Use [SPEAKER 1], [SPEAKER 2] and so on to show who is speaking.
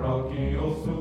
[SPEAKER 1] Rock in